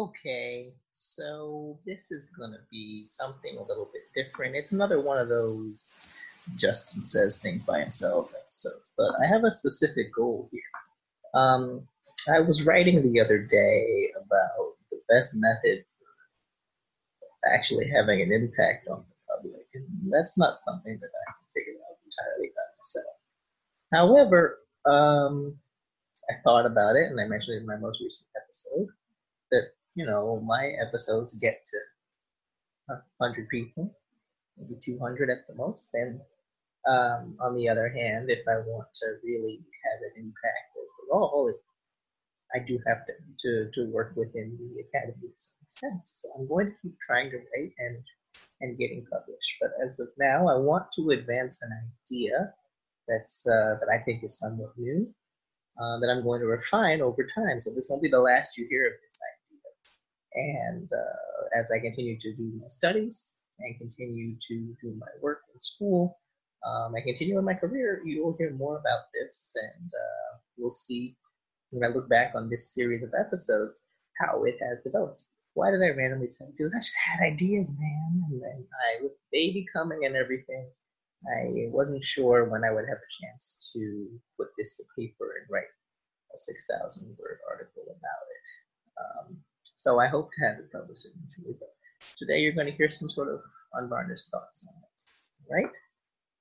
Okay, so this is going to be something a little bit different. It's another one of those Justin says things by himself episodes, but I have a specific goal here. Um, I was writing the other day about the best method for actually having an impact on the public, and that's not something that I can figure out entirely by myself. However, um, I thought about it, and I mentioned it in my most recent episode that you know, my episodes get to 100 people, maybe 200 at the most. And um, on the other hand, if I want to really have an impact overall, I do have to, to, to work within the academy to some extent. So I'm going to keep trying to write and and getting published. But as of now, I want to advance an idea that's uh, that I think is somewhat new, uh, that I'm going to refine over time. So this won't be the last you hear of this idea and uh, as I continue to do my studies and continue to do my work in school, um, I continue in my career, you'll hear more about this, and uh, we'll see when I look back on this series of episodes how it has developed. Why did I randomly say because I just had ideas, man, and then I with baby coming and everything, I wasn't sure when I would have a chance to put this to paper and write a six thousand word article about it. Um, so I hope to have it published eventually. But today you're going to hear some sort of unvarnished thoughts on it, right?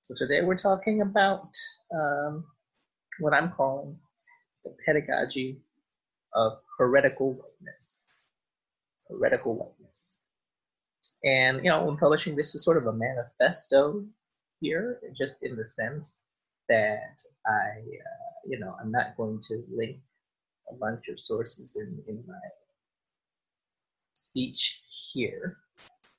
So today we're talking about um, what I'm calling the pedagogy of heretical whiteness. Heretical whiteness. And, you know, when publishing this is sort of a manifesto here, just in the sense that I, uh, you know, I'm not going to link a bunch of sources in, in my speech here,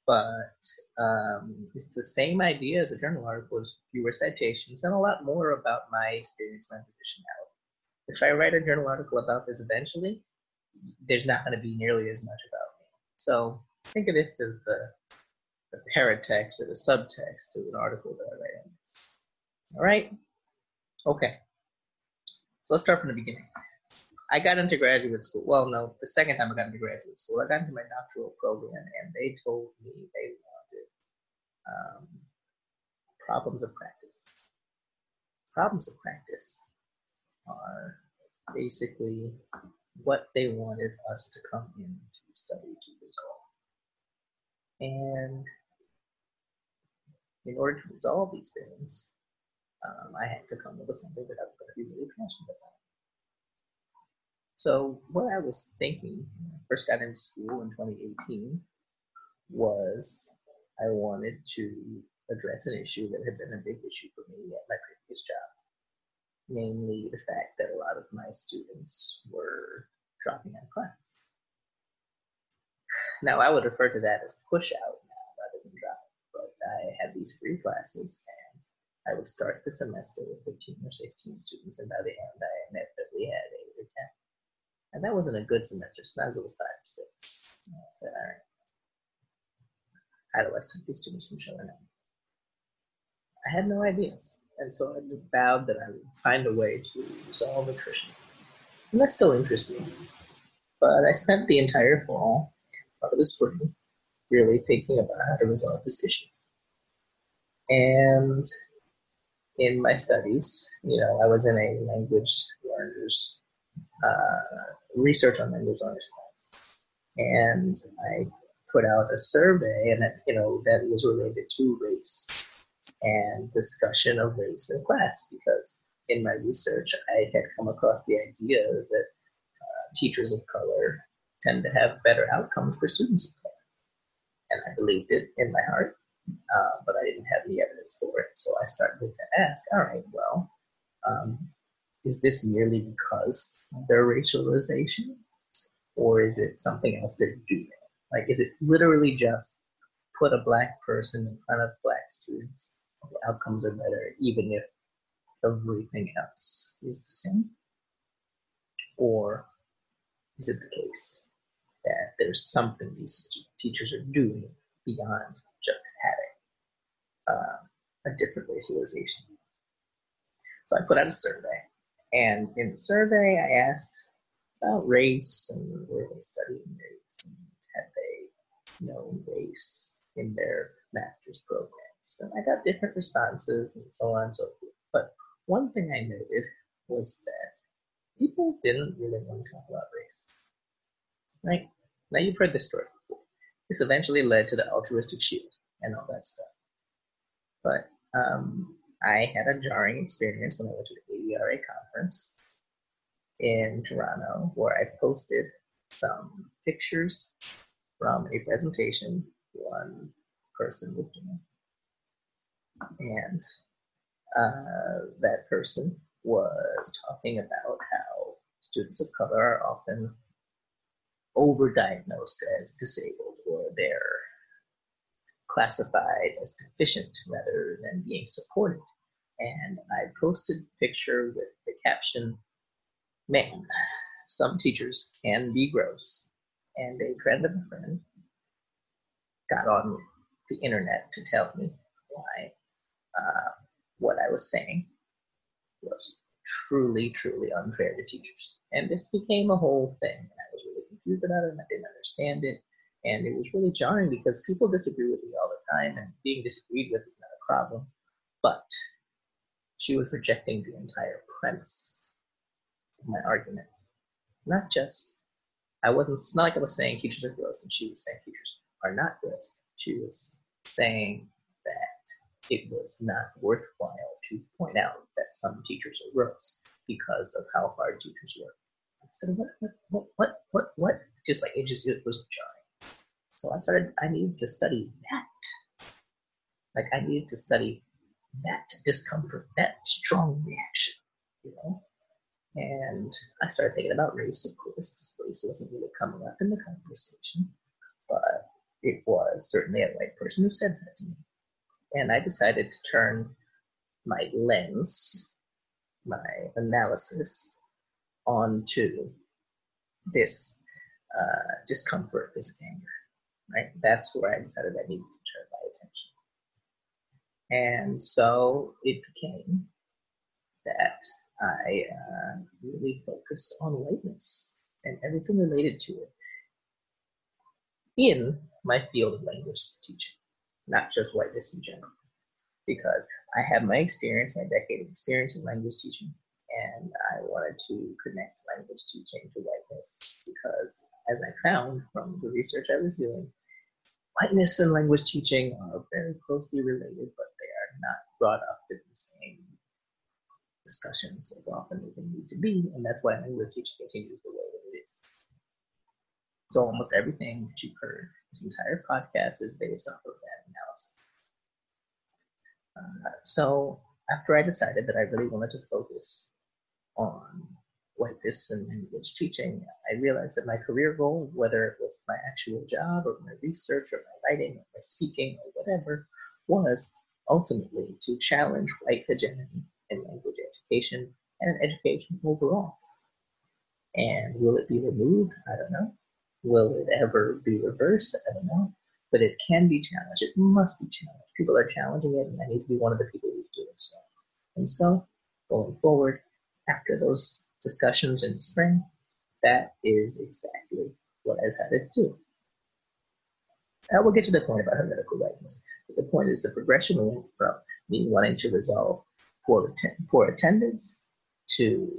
but um, it's the same idea as a journal article, is fewer citations and a lot more about my experience and positionality. If I write a journal article about this eventually, there's not going to be nearly as much about me. So think of this as the, the paratext or the subtext to an article that I write on this. All right? Okay. So let's start from the beginning. I got into graduate school. Well, no, the second time I got into graduate school, I got into my doctoral program, and they told me they wanted um, problems of practice. Problems of practice are basically what they wanted us to come in to study to resolve. And in order to resolve these things, um, I had to come up with something that I was going to be really passionate about. So what I was thinking when I first got into school in 2018 was I wanted to address an issue that had been a big issue for me at my previous job, namely the fact that a lot of my students were dropping out of class. Now I would refer to that as push out now rather than drop, but I had these free classes and I would start the semester with 15 or 16 students, and by the end I inevitably had eight or 10. And that wasn't a good semester. Sometimes it was five or six. I said, all right. How these students from showing up? I had no ideas. And so I vowed that I would find a way to resolve attrition. And that still interests me. But I spent the entire fall, part of the spring, really thinking about how to resolve this issue. And in my studies, you know, I was in a language learners research on language learners plans. And I put out a survey, and that, you know that was related to race and discussion of race and class, because in my research I had come across the idea that uh, teachers of color tend to have better outcomes for students of color, and I believed it in my heart, uh, but I didn't have any evidence for it. So I started to ask, all right, well, um, is this merely because of their racialization? Or is it something else they're doing? Like, is it literally just put a black person in front of black students? The outcomes are better, even if everything else is the same? Or is it the case that there's something these teachers are doing beyond just having uh, a different racialization? So I put out a survey and in the survey, I asked about race and were they studying race and had they known race in their master's programs. And I got different responses and so on and so forth. But one thing I noted was that people didn't really want to talk about race. Right? Now you've heard this story before. This eventually led to the altruistic shield and all that stuff. But um, I had a jarring experience when I went to the AERA conference in Toronto where I posted some pictures from a presentation one person was doing. And uh, that person was talking about how students of color are often overdiagnosed as disabled or they're classified as deficient rather than being supported. And I posted a picture with the caption, Man, some teachers can be gross. And a friend of a friend got on the internet to tell me why uh, what I was saying was truly, truly unfair to teachers. And this became a whole thing. And I was really confused about it and I didn't understand it. And it was really jarring because people disagree with me all the time, and being disagreed with is not a problem. But she was rejecting the entire premise of my argument. Not just, I wasn't, it's not like I was saying teachers are gross, and she was saying teachers are not gross. She was saying that it was not worthwhile to point out that some teachers are gross because of how hard teachers work. I said, what, what, what, what, what? Just like it just it was jarring. So I started, I needed to study that. Like I needed to study that discomfort, that strong reaction, you know? And I started thinking about race, of course. Race wasn't really coming up in the conversation, but it was certainly a white person who said that to me. And I decided to turn my lens, my analysis, onto this uh, discomfort, this anger right? That's where I decided I needed to turn my attention. And so it became that I uh, really focused on whiteness and everything related to it in my field of language teaching, not just whiteness in general. Because I have my experience, my decade of experience in language teaching, and I wanted to connect language teaching to whiteness because, as I found from the research I was doing, whiteness and language teaching are very closely related, but they are not brought up in the same discussions as often as they need to be, and that's why language teaching continues the way that it is. So almost everything that you've heard this entire podcast is based off of that analysis. Uh, so after I decided that I really wanted to focus on like this in language teaching, I realized that my career goal, whether it was my actual job or my research or my writing or my speaking or whatever, was ultimately to challenge white hegemony in language education and education overall. And will it be removed? I don't know. Will it ever be reversed? I don't know. But it can be challenged. It must be challenged. People are challenging it, and I need to be one of the people who's doing so. And so, going forward, after those discussions in the spring, that is exactly what I decided to do. I will get to the point about heretical whiteness, but the point is the progression went from me wanting to resolve poor, poor attendance to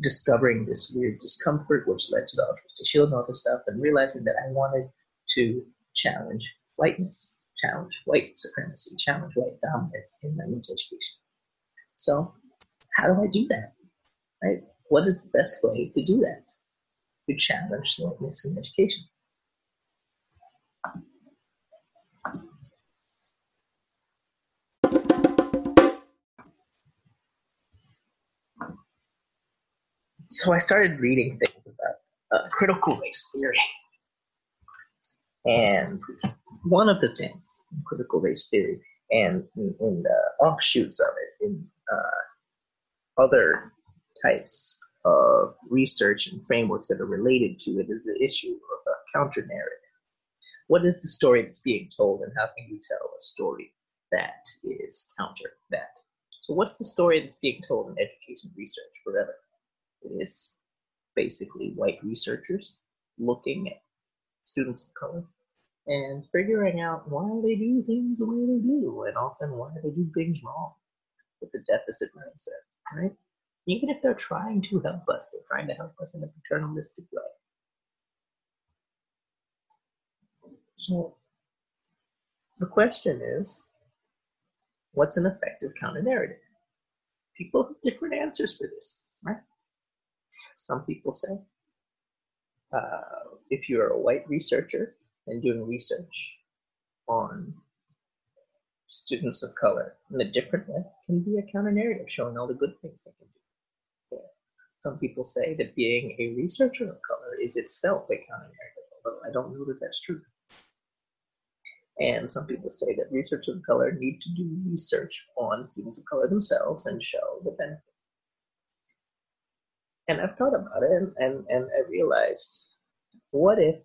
discovering this weird discomfort, which led to the altruistic shield and all this stuff, and realizing that I wanted to challenge whiteness, challenge white supremacy, challenge white dominance in language education. So, how do I do that? Right? What is the best way to do that? To challenge slowness in education. So I started reading things about uh, critical race theory. And one of the things in critical race theory and in, in the offshoots of it in uh, other types of research and frameworks that are related to it is the issue of a counter narrative. What is the story that's being told, and how can you tell a story that is counter that? So, what's the story that's being told in education research forever? It is basically white researchers looking at students of color and figuring out why they do things the way they do, and often why they do things wrong with the deficit mindset, right? Even if they're trying to help us, they're trying to help us in a paternalistic way. So the question is, what's an effective counter narrative? People have different answers for this, right? Some people say, uh, if you're a white researcher and doing research on students of color in a different way can be a counter narrative showing all the good things they can do. Some people say that being a researcher of color is itself a counter narrative, although I don't know that that's true. And some people say that researchers of color need to do research on students of color themselves and show the benefit. And I've thought about it and, and, and I realized what if,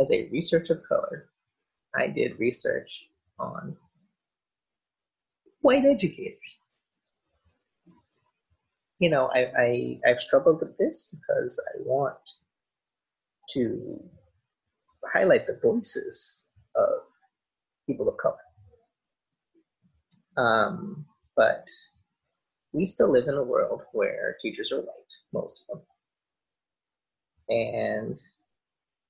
as a researcher of color, I did research on white educators? You know, I, I, I've struggled with this because I want to highlight the voices of people of color. Um, but we still live in a world where teachers are white, most of them. And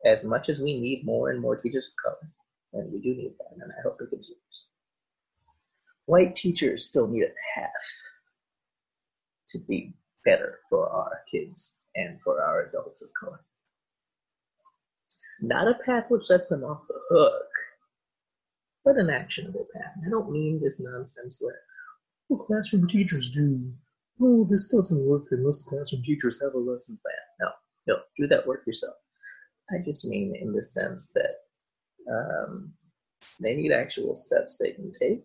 as much as we need more and more teachers of color, and we do need that, and I hope it continues, white teachers still need a path to be better for our kids and for our adults of color. Not a path which lets them off the hook, but an actionable path. I don't mean this nonsense where well, classroom teachers do. Oh, this doesn't work unless classroom teachers have a lesson plan. No, no, do that work yourself. I just mean in the sense that um, they need actual steps they can take.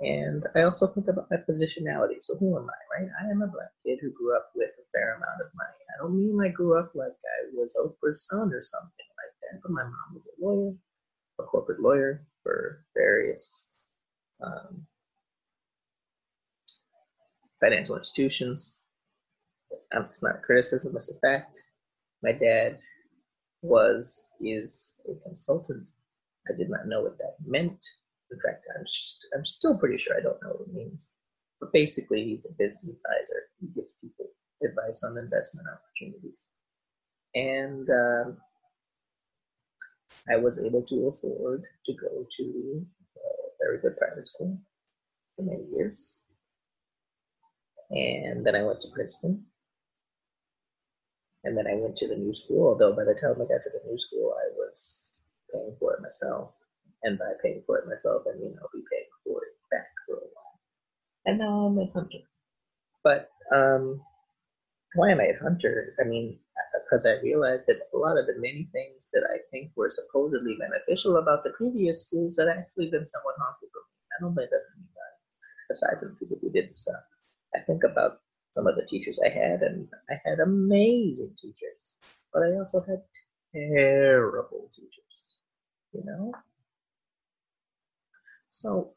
And I also think about my positionality. So who am I, right? I am a black kid who grew up with a fair amount of money. I don't mean I grew up like I was Oprah's son or something like that, but my mom was a lawyer, a corporate lawyer for various um, financial institutions. Um, it's not a criticism, it's a fact. My dad was, is a consultant. I did not know what that meant. In I'm, I'm still pretty sure I don't know what it means. But basically, he's a business advisor. He gives people advice on investment opportunities. And um, I was able to afford to go to a very good private school for many years. And then I went to Princeton. And then I went to the new school, although by the time I got to the new school, I was paying for it myself. And by paying for it myself, I mean I'll be paying for it back for a while. And now I'm a hunter. But um, why am I a hunter? I mean, because I realized that a lot of the many things that I think were supposedly beneficial about the previous schools had actually been somewhat harmful for me. I don't blame anybody, aside from people who did stuff. I think about some of the teachers I had, and I had amazing teachers, but I also had terrible teachers, you know? So,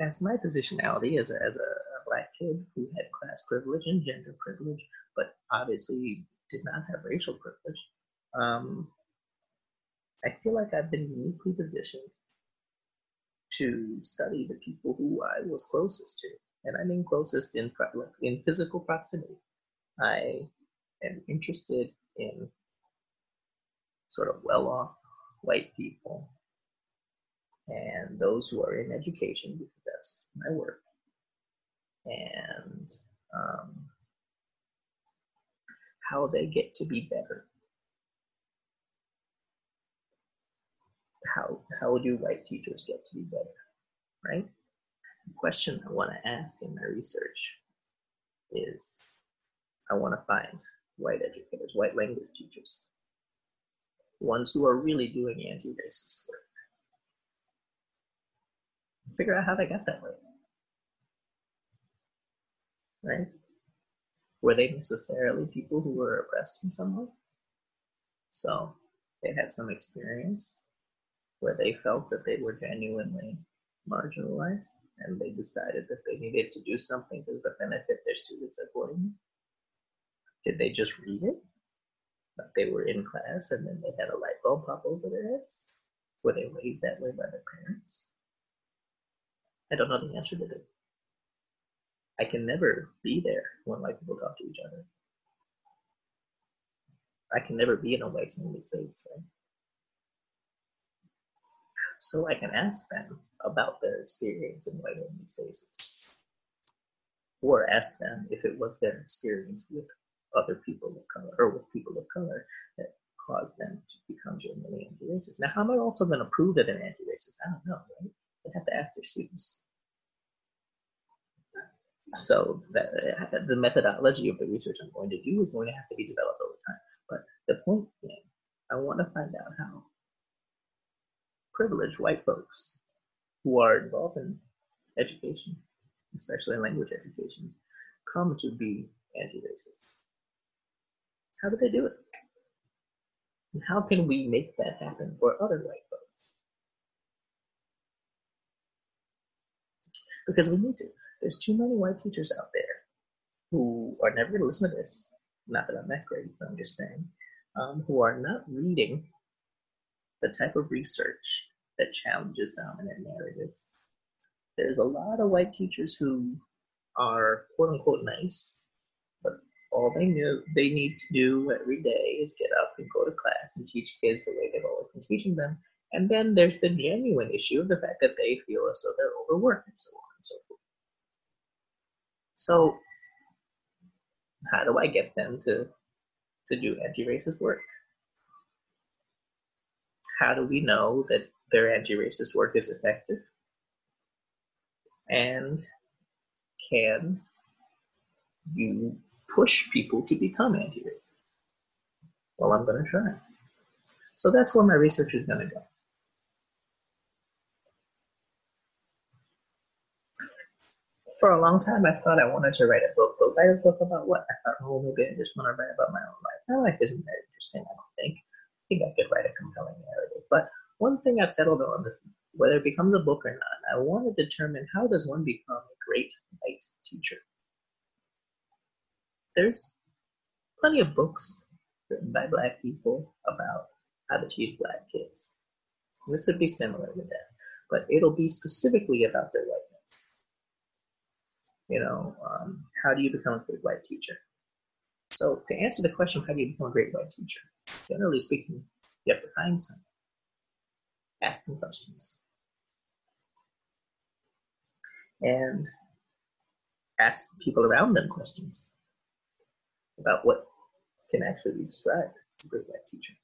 as my positionality as a, as a, black kid who had class privilege and gender privilege, but obviously did not have racial privilege, um, I feel like I've been uniquely positioned to study the people who I was closest to and I mean closest in in physical proximity. I am interested in sort of well-off white people and those who are in education because that's my work. And um, how they get to be better. How how do white teachers get to be better right? Question I want to ask in my research is I want to find white educators, white language teachers, ones who are really doing anti-racist work. Figure out how they got that way. Right? Were they necessarily people who were oppressed in some way? So they had some experience where they felt that they were genuinely marginalized and they decided that they needed to do something to benefit their students accordingly. Did they just read it? Like they were in class and then they had a light bulb pop over their heads? Were they raised that way by their parents? I don't know the answer to this. I can never be there when white people talk to each other. I can never be in a white only space. Right? So I can ask them about their experience in white only spaces. Or ask them if it was their experience with other people of color or with people of color that caused them to become genuinely anti-racist. Now, how am I also going to prove that they're anti-racist? I don't know, right? Have to ask their students. So that, the methodology of the research I'm going to do is going to have to be developed over time. But the point being, I want to find out how privileged white folks who are involved in education, especially language education, come to be anti-racist. How do they do it? And how can we make that happen for other white folks? Because we need to. There's too many white teachers out there who are never going to listen to this. Not that I'm that great, but I'm just saying, um, who are not reading the type of research that challenges dominant narratives. There's a lot of white teachers who are quote unquote nice, but all they knew they need to do every day is get up and go to class and teach kids the way they've always been teaching them. And then there's the genuine issue of the fact that they feel as though they're overworked and so on so forth. So how do I get them to to do anti-racist work? How do we know that their anti-racist work is effective? And can you push people to become anti-racist? Well, I'm going to try. So that's where my research is going to go. For a long time, I thought I wanted to write a book, but write a book about what? I thought, oh, maybe I just want to write about my own life. My life isn't that interesting, I don't think. I think I could write a compelling narrative. But one thing I've settled on is whether it becomes a book or not, I want to determine how does one become a great white teacher? there's plenty of books written by black people about how to teach black kids. This would be similar to that, but it'll be specifically about their whiteness. You know, um, how do you become a great white teacher? So to answer the question, how do you become a great white teacher? Generally speaking, you have to find someone, ask them questions, and ask people around them questions about what can actually be described as a great white teacher.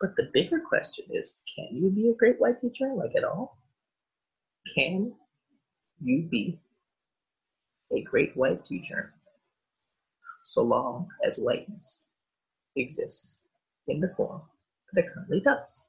But the bigger question is can you be a great white teacher, like at all? Can you be a great white teacher so long as whiteness exists in the form that it currently does?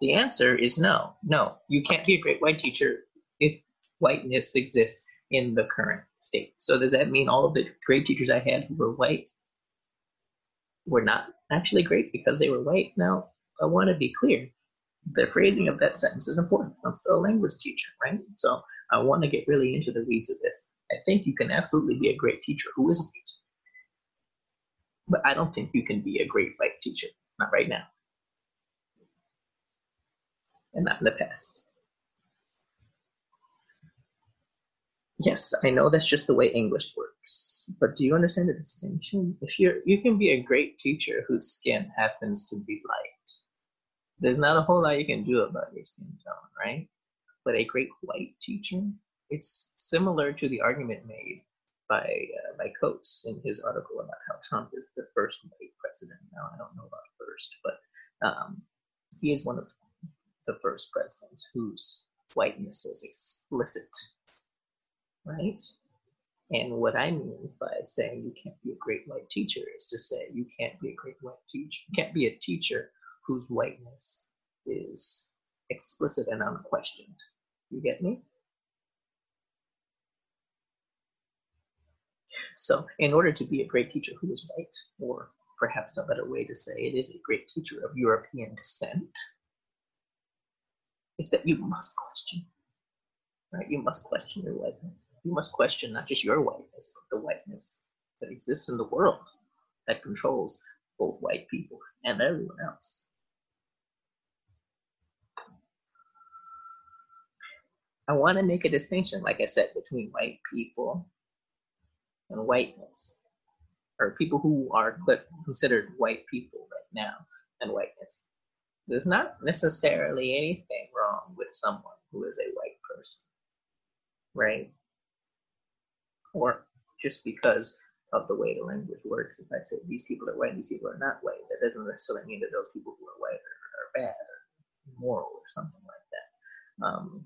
The answer is no. No, you can't be a great white teacher if whiteness exists in the current state. So does that mean all of the great teachers I had who were white were not actually great because they were white? Now, I want to be clear. The phrasing of that sentence is important. I'm still a language teacher, right? So I want to get really into the weeds of this. I think you can absolutely be a great teacher who is white. But I don't think you can be a great white teacher. Not right now and not in the past. Yes, I know that's just the way English works, but do you understand the distinction? If you're, you can be a great teacher whose skin happens to be light. There's not a whole lot you can do about your skin tone, right? But a great white teacher, it's similar to the argument made by uh, by Coates in his article about how Trump is the first white president. Now I don't know about first, but um, he is one of the first presidents whose whiteness is explicit, right? And what I mean by saying you can't be a great white teacher is to say you can't be a great white teacher. You can't be a teacher whose whiteness is explicit and unquestioned. You get me? So, in order to be a great teacher who is white, or perhaps a better way to say it is a great teacher of European descent, is that you must question, right? You must question your whiteness. You must question not just your whiteness, but the whiteness that exists in the world that controls both white people and everyone else. I want to make a distinction, like I said, between white people and whiteness, or people who are considered white people right now and whiteness. There's not necessarily anything wrong with someone who is a white person, right? Or just because of the way the language works, if I say these people are white, these people are not white, that doesn't necessarily mean that those people who are white are, are bad or immoral or something like that. Um,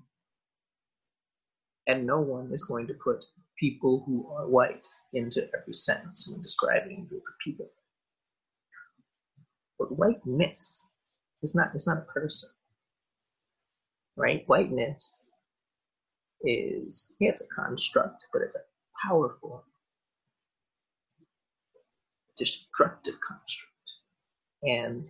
and no one is going to put people who are white into every sentence when describing a group of people. But whiteness is not it's not a person. Right? Whiteness is yeah, it's a construct, but it's a powerful destructive construct. And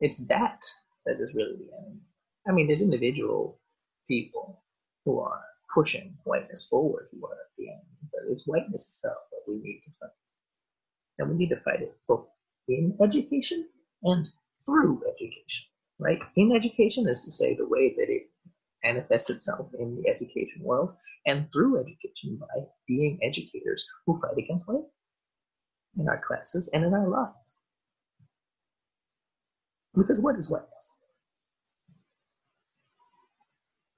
it's that that is really the enemy. I mean, there's individual people who are pushing whiteness forward who are the end, but it's whiteness itself that we need to fight. And we need to fight it both in education and through education, right? In education is to say the way that it manifests itself in the education world, and through education by being educators who fight against whiteness in our classes and in our lives. Because what is whiteness?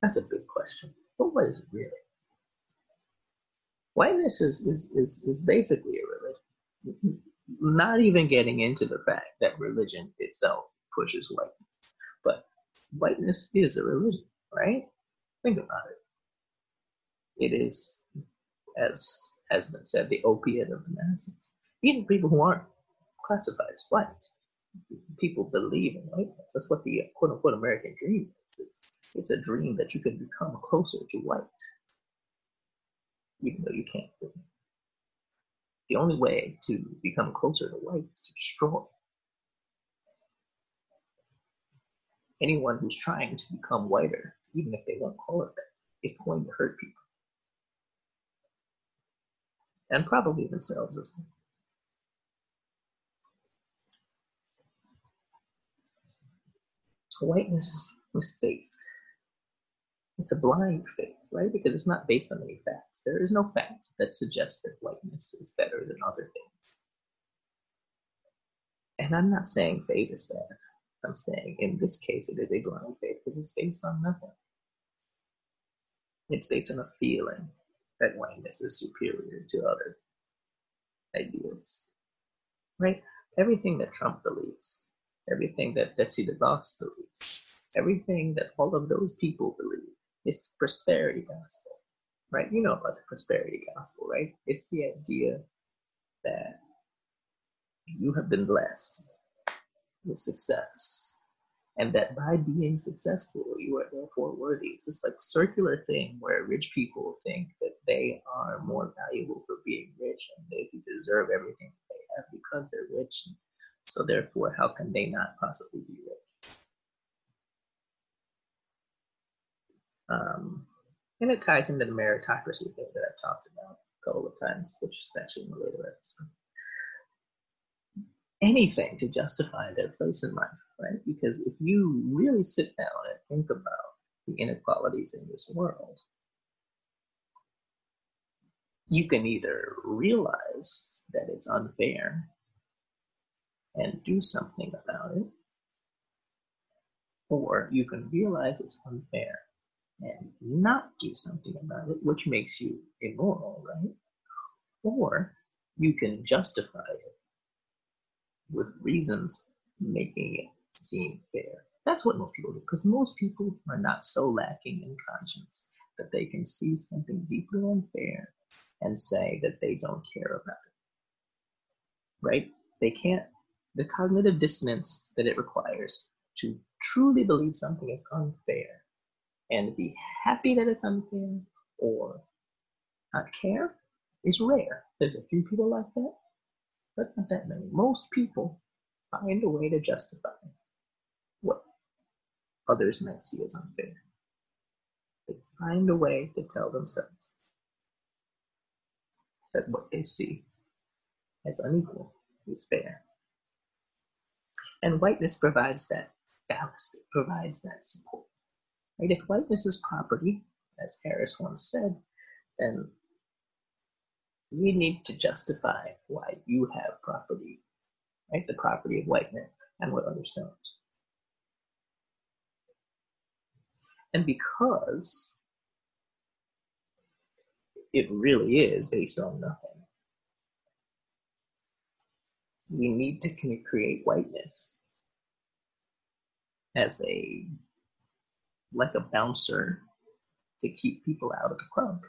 That's a big question. But what is it really? Whiteness is, is, is, is basically a religion. Not even getting into the fact that religion itself pushes whiteness. But whiteness is a religion, right? Think about it. It is, as has been said, the opiate of the masses. Even people who aren't classified as white, people believe in whiteness. That's what the quote unquote American dream is. It's, it's a dream that you can become closer to white, even though you can't. The only way to become closer to white is to destroy. Anyone who's trying to become whiter, even if they won't call it that, is going to hurt people. And probably themselves as well. Whiteness is faith. It's a blind faith, right? Because it's not based on any facts. There is no fact that suggests that whiteness is better than other things. And I'm not saying faith is bad. I'm saying in this case it is a blind faith because it's based on nothing. It's based on a feeling that whiteness is superior to other ideas. Right? Everything that Trump believes everything that Betsy DeVos believes, everything that all of those people believe is the prosperity gospel, right? You know about the prosperity gospel, right? It's the idea that you have been blessed with success and that by being successful you are therefore worthy it's this like circular thing where rich people think that they are more valuable for being rich and they deserve everything they have because they're rich so therefore, how can they not possibly be rich? Um, and it ties into the meritocracy thing that I've talked about a couple of times, which is actually in a later episode. Anything to justify their place in life, right? Because if you really sit down and think about the inequalities in this world, you can either realize that it's unfair and do something about it, or you can realize it's unfair and not do something about it, which makes you immoral, right? Or you can justify it with reasons making it seem fair. That's what most people do, because most people are not so lacking in conscience that they can see something deeply unfair and say that they don't care about it. Right? They can't the cognitive dissonance that it requires to truly believe something is unfair and be happy that it's unfair or not care is rare. There's a few people like that, but not that many. Most people find a way to justify what others might see as unfair. They find a way to tell themselves that what they see as unequal is fair. And whiteness provides that ballast, it provides that support. Right? If whiteness is property, as Harris once said, then we need to justify why you have property, right? The property of white men and what others don't. And because it really is based on nothing, we need to create whiteness as a like a bouncer to keep people out of the club.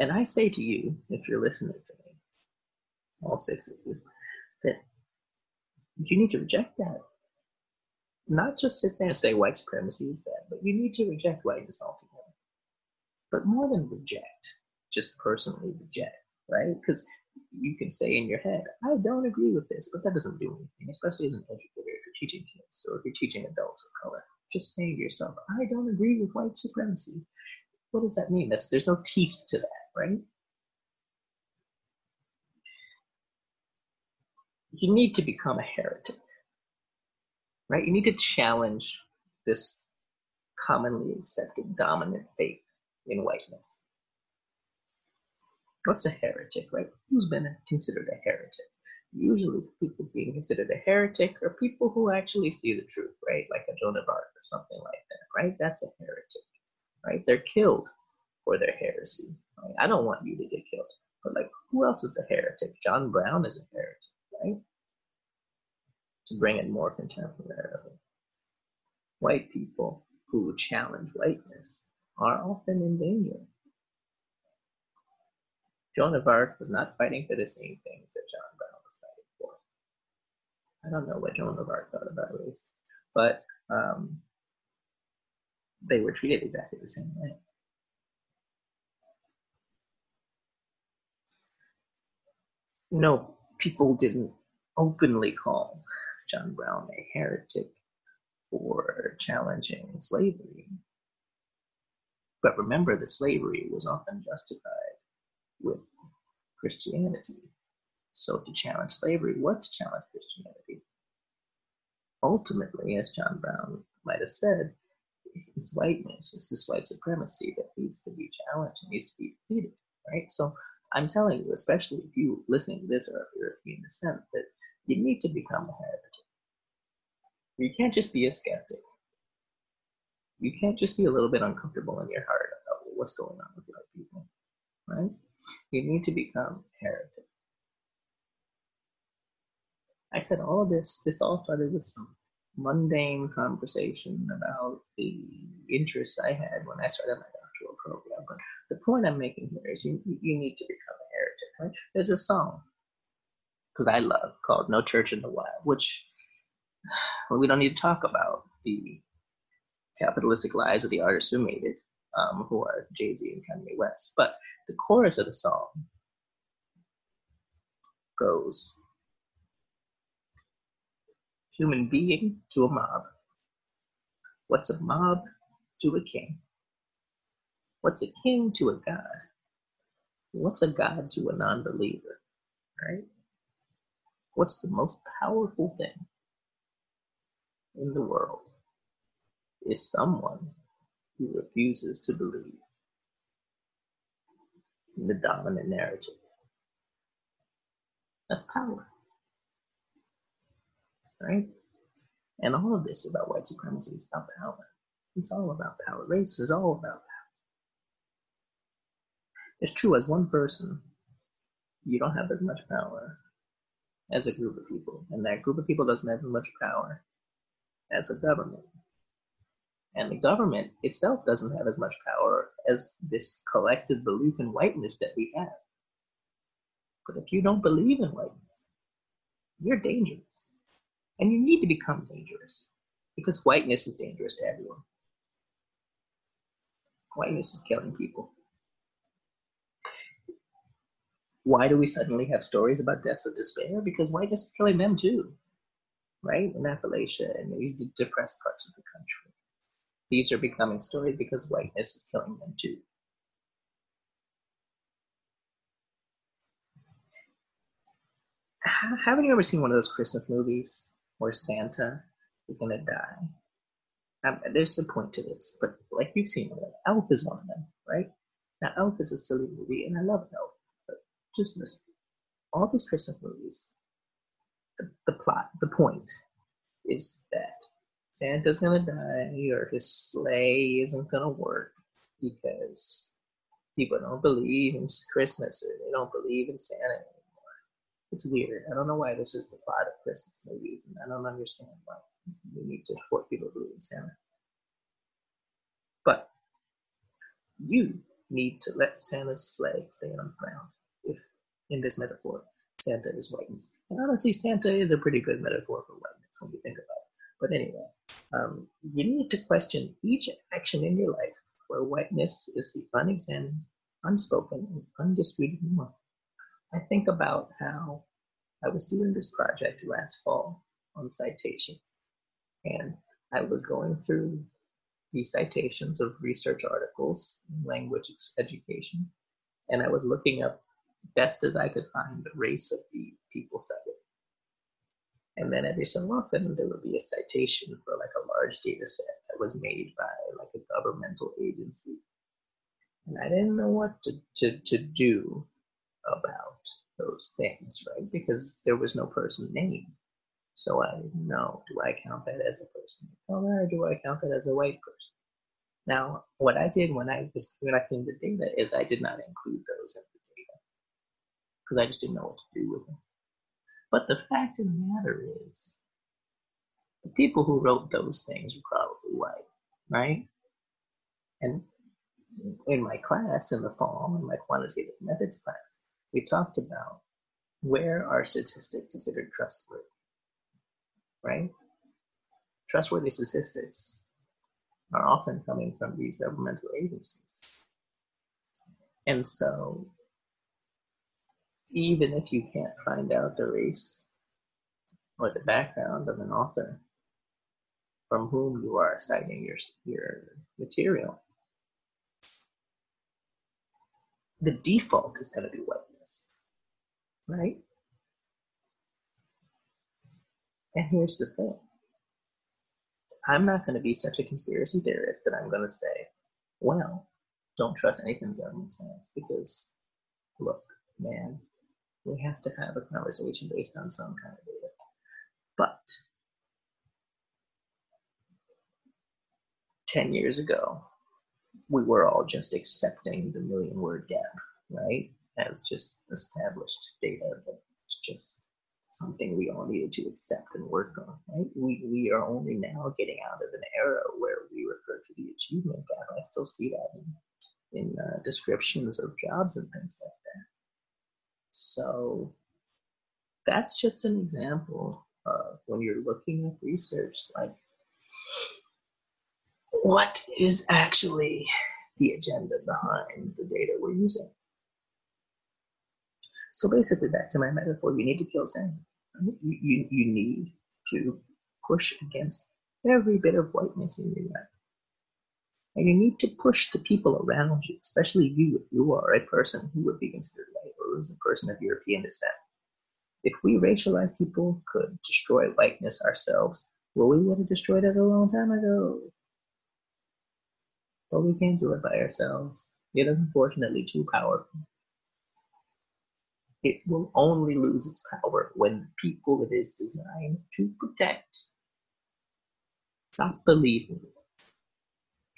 And I say to you, if you're listening to me, all six of you, that you need to reject that. Not just sit there and say white supremacy is bad, but you need to reject whiteness altogether. But more than reject, just personally reject, right? Because you can say in your head, I don't agree with this, but that doesn't do anything, especially as an educator if you're teaching kids or if you're teaching adults of color. Just saying to yourself, I don't agree with white supremacy. What does that mean? That's there's no teeth to that, right? You need to become a heretic. Right? You need to challenge this commonly accepted dominant faith in whiteness. What's a heretic, right? Who's been considered a heretic? Usually, people being considered a heretic are people who actually see the truth, right? Like a Joan of Arc or something like that, right? That's a heretic, right? They're killed for their heresy. I don't want you to get killed, but like, who else is a heretic? John Brown is a heretic, right? To bring it more contemporarily, white people who challenge whiteness are often in danger Joan of Arc was not fighting for the same things that John Brown was fighting for. I don't know what Joan of Arc thought about race, but um, they were treated exactly the same way. No, people didn't openly call John Brown a heretic for challenging slavery. But remember that slavery was often justified with Christianity. So to challenge slavery was to challenge Christianity. Ultimately, as John Brown might have said, it's whiteness, it's this white supremacy that needs to be challenged and needs to be defeated, right? So I'm telling you, especially if you listening to this or if you're European descent, that you need to become a heretic. You can't just be a skeptic. You can't just be a little bit uncomfortable in your heart about what's going on with white people, right? You need to become a heretic. I said all this, this all started with some mundane conversation about the interests I had when I started my doctoral program. But the point I'm making here is you, you need to right? There's a song that I love called No Church in the Wild, which well, we don't need to talk about the capitalistic lives of the artists who made it, um, who are Jay Z and Kanye West. But the chorus of the song goes Human being to a mob. What's a mob to a king? What's a king to a god? What's a god to a non believer? Right? What's the most powerful thing in the world is someone who refuses to believe in the dominant narrative. That's power. Right? And all of this about white supremacy is about power. It's all about power. Race is all about. It's true, as one person, you don't have as much power as a group of people. And that group of people doesn't have as much power as a government. And the government itself doesn't have as much power as this collective belief in whiteness that we have. But if you don't believe in whiteness, you're dangerous. And you need to become dangerous because whiteness is dangerous to everyone. Whiteness is killing people. Why do we suddenly have stories about deaths of despair? Because whiteness is killing them too. right? In Appalachia and these depressed parts of the country. These are becoming stories because whiteness is killing them too. Haven't you ever seen one of those Christmas movies where Santa is going to die? Um, there's a point to this, but like you've seen it, Elf is one of them, right? Now, Elf is a silly movie, and I love Elf, just listen. All these Christmas movies, the, the plot, the point is that Santa's gonna die or his sleigh isn't gonna work because people don't believe in Christmas or they don't believe in Santa anymore. It's weird. I don't know why this is the plot of Christmas movies, and I don't understand why we need to force people to believe in Santa. But you need to let Santa's sleigh stay on the ground in this metaphor Santa is whiteness. And honestly, Santa is a pretty good metaphor for whiteness when you think about it. But anyway, um, you need to question each action in your life where whiteness is the unexamined, unspoken, and undisputed norm. I think about how I was doing this project last fall on citations, and I was going through the citations of research articles in language education, and I was looking up best as I could find the race of the people cited. And then every so often there would be a citation for like a large data set that was made by like a governmental agency. And I didn't know what to, to, to do about those things, right? Because there was no person named. So I didn't know, do I count that as a person of color or do I count that as a white person? Now, what I did when I was collecting the data is I did not include those in because I just didn't know what to do with them. But the fact of the matter is, the people who wrote those things were probably white, right? And in my class in the fall, in my quantitative methods class, we talked about where are statistics considered trustworthy, right? Trustworthy statistics are often coming from these governmental agencies. And so even if you can't find out the race or the background of an author from whom you are citing your, your material, the default is going to be whiteness, right? And here's the thing I'm not going to be such a conspiracy theorist that I'm going to say, well, don't trust anything the government says because, look, man, we have to have a conversation based on some kind of data. But 10 years ago, we were all just accepting the million word gap, right? As just established data that's just something we all needed to accept and work on, right? We, we are only now getting out of an era where we refer to the achievement gap. I still see that in, in uh, descriptions of jobs and things like that. So that's just an example of when you're looking at research, like what is actually the agenda behind the data we're using. So basically, back to my metaphor, you need to kill Santa. You, you, you need to push against every bit of whiteness in your life. And you need to push the people around you, especially you if you are a person who would be considered or a person of European descent. If we racialized people could destroy whiteness ourselves, well, we would have destroyed it a long time ago. But we can't do it by ourselves. It is unfortunately too powerful. It will only lose its power when the people it is designed to protect stop believing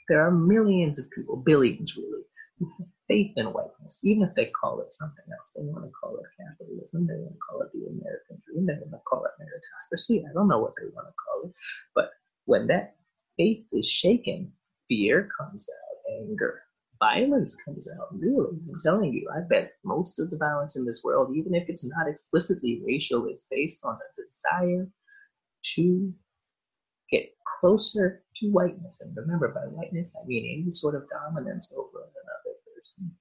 there are millions of people, billions really, who have faith in whiteness, even if they call it something else. They want to call it capitalism, they want to call it the American dream, they want to call it meritocracy. I don't know what they want to call it. But when that faith is shaken, fear comes out, anger, violence comes out. Really, I'm telling you, I bet most of the violence in this world, even if it's not explicitly racial, is based on a desire to get closer to whiteness. And remember, by whiteness, I mean any sort of dominance over another person.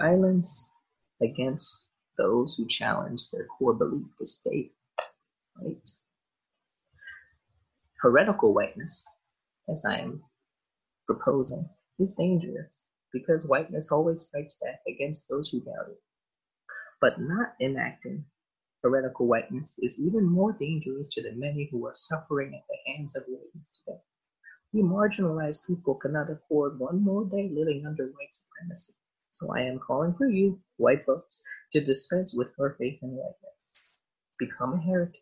Violence against those who challenge their core belief is faith, right? Heretical whiteness, as I am proposing, is dangerous because whiteness always fights back against those who doubt it. But not enacting heretical whiteness is even more dangerous to the many who are suffering at the hands of whiteness today. We marginalized people cannot afford one more day living under white supremacy. So I am calling for you, white folks, to dispense with your faith in whiteness. Become a heretic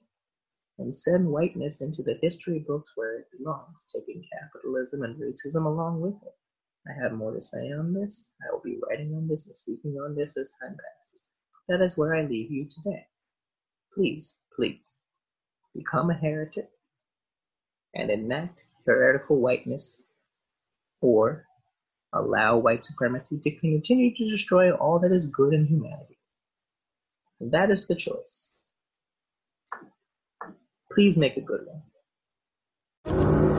and send whiteness into the history books where it belongs, taking capitalism and racism along with it. I have more to say on this. I will be writing on this and speaking on this as time passes. That is where I leave you today. Please, please, become a heretic and enact heretical whiteness, or allow white supremacy to continue to destroy all that is good in humanity. That is the choice. Please make a good one.